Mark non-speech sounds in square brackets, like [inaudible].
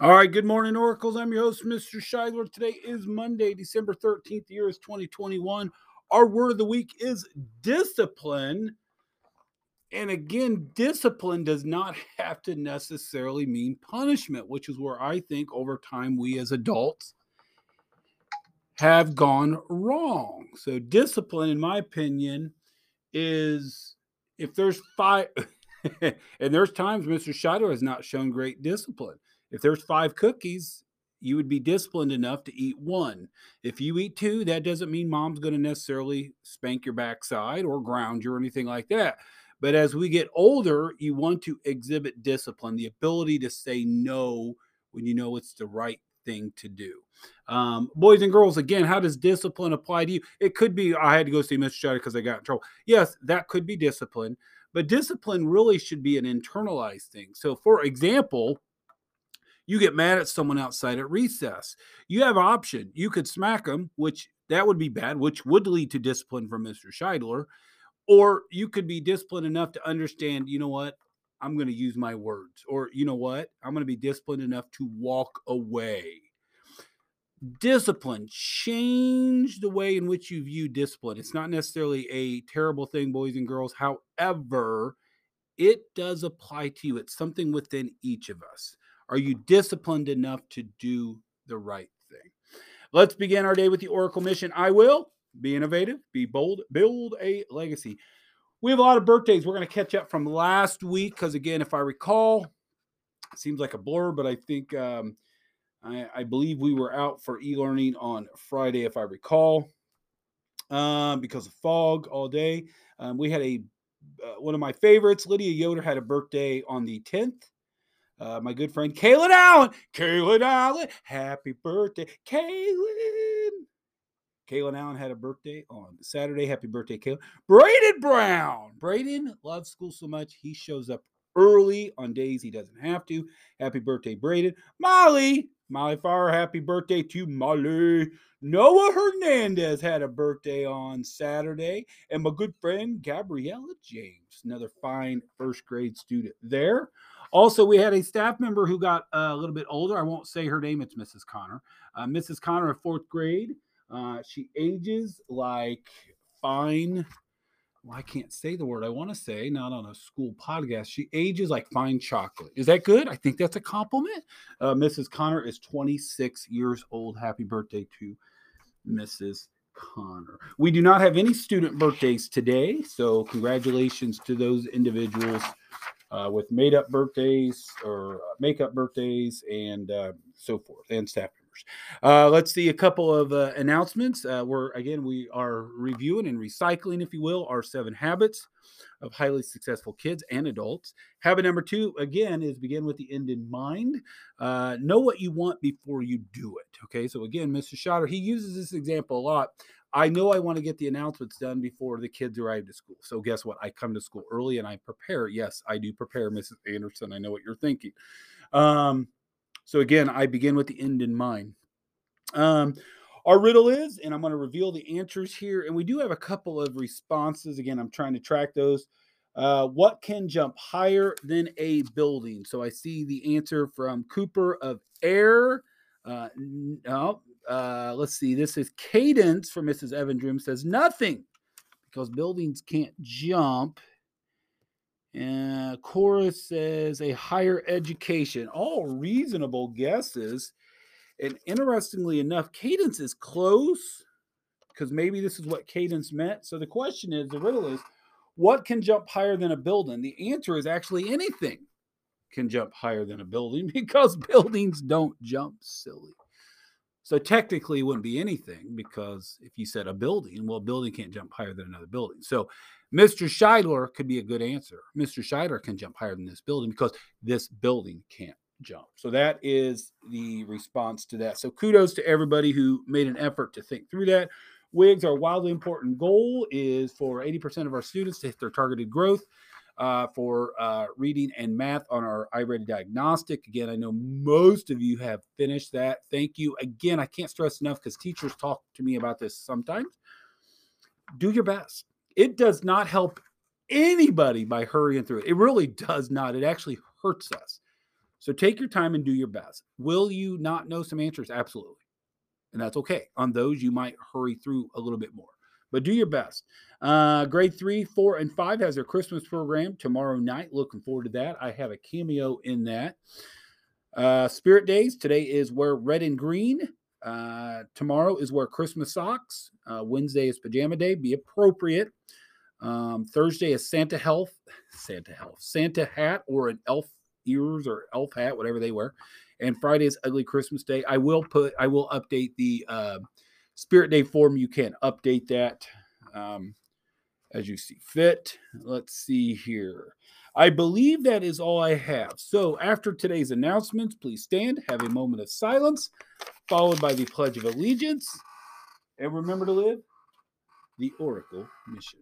All right, good morning, Oracles. I'm your host, Mr. Scheidler. Today is Monday, December 13th, the year is 2021. Our word of the week is discipline. And again, discipline does not [laughs] have to necessarily mean punishment, which is where I think over time we as adults have gone wrong. So, discipline, in my opinion, is if there's five, [laughs] and there's times Mr. Scheidler has not shown great discipline if there's five cookies, you would be disciplined enough to eat one. If you eat two, that doesn't mean mom's going to necessarily spank your backside or ground you or anything like that. But as we get older, you want to exhibit discipline, the ability to say no when you know it's the right thing to do. Um, boys and girls, again, how does discipline apply to you? It could be I had to go see Mr. Scheidler because I got in trouble. Yes, that could be discipline, but discipline really should be an internalized thing. So, for example, you get mad at someone outside at recess. You have an option. You could smack them, which that would be bad, which would lead to discipline from Mr. Scheidler. Or you could be disciplined enough to understand, you know what? I'm going to use my words. Or, you know what? I'm going to be disciplined enough to walk away. Discipline, change the way in which you view discipline. It's not necessarily a terrible thing, boys and girls. However, it does apply to you. It's something within each of us. Are you disciplined enough to do the right thing? Let's begin our day with the Oracle mission. I will be innovative, be bold, build a legacy. We have a lot of birthdays. We're going to catch up from last week because, again, if I recall, it seems like a blur, but I think um, I, I, believe we were out for e learning on Friday, if I recall, um, because of fog all day. Um, we had a uh, one of my favorites, Lydia Yoder, had a birthday on the 10th. Uh, my good friend Kaylin Allen. Kaylin Allen, happy birthday, Kaylin. Kaylin Allen had a birthday on Saturday. Happy birthday, Kaylin. Braden Brown. Braden loves school so much, he shows up early on days he doesn't have to. Happy birthday, Braden. Molly. Molly Farr, happy birthday to Molly. Noah Hernandez had a birthday on Saturday. And my good friend Gabriella James, another fine first grade student there. Also, we had a staff member who got uh, a little bit older. I won't say her name. It's Mrs. Connor. Uh, Mrs. Connor of fourth grade. Uh, she ages like fine. Well, I can't say the word I want to say, not on a school podcast. She ages like fine chocolate. Is that good? I think that's a compliment. Uh, Mrs. Connor is 26 years old. Happy birthday to Mrs. Connor. We do not have any student birthdays today, so congratulations to those individuals uh, with made up birthdays or uh, makeup birthdays and uh, so forth, and staff members. Uh, let's see a couple of uh, announcements. Uh, we're again, we are reviewing and recycling, if you will, our seven habits of highly successful kids and adults. Habit number two, again, is begin with the end in mind. know what you want before you do it. Okay, so again, Mr. Scheidler, he uses this example a lot. I know I want to get the announcements done before the kids arrive to school. So guess what? I come to school early and I prepare. Yes, I do prepare, Mrs. Anderson. I know what you're thinking. Um, so again, I begin with the end in mind. Um, our riddle is, and I'm going to reveal the answers here. And we do have a couple of responses. Again, I'm trying to track those. Uh, what can jump higher than a building? So I see the answer from Cooper of Air. Uh, no, uh, let's see. This is Cadence from Mrs. Evan Evandrum says nothing because buildings can't jump. And Chorus says a higher education. All reasonable guesses. And interestingly enough, Cadence is close because maybe this is what Cadence meant. So the question is the riddle is what can jump higher than a building? The answer is actually anything can jump higher than a building [laughs] because buildings don't jump silly. So technically, it wouldn't be anything because if you said a building, well, a building can't jump higher than another building. So Mr. Scheidler could be a good answer. Mr. Scheidler can jump higher than this building because this building can't jump. So that is the response to that. So kudos to everybody who made an effort to think through that. WIGS, our wildly important goal is for 80% of our students to hit their targeted growth uh, for uh, reading and math on our iReady diagnostic. Again, I know most of you have finished that. Thank you. Again, I can't stress enough because teachers talk to me about this sometimes. Do your best. It does not help anybody by hurrying through it. It really does not. It actually hurts us So take your time and do your best. Will you not know some answers? Absolutely. And that's okay. On those, you might hurry through a little bit more, but do your best. Uh, grade three, four, and five has their Christmas program tomorrow night. Looking forward to that. I have a cameo in that. Uh, Spirit Days today is wear red and green. Uh, tomorrow is wear Christmas socks. Uh, Wednesday is pajama day. Be appropriate. Um, Thursday is Santa health, Santa health, Santa hat or an elf ears or elf hat, whatever they wear. And Friday is ugly Christmas day. I will put, I will update the uh, Spirit Day form. You can update that um, as you see fit. Let's see here. I believe that is all I have. So after today's announcements, please stand, have a moment of silence, followed by the Pledge of Allegiance, and remember to live the Oracle mission.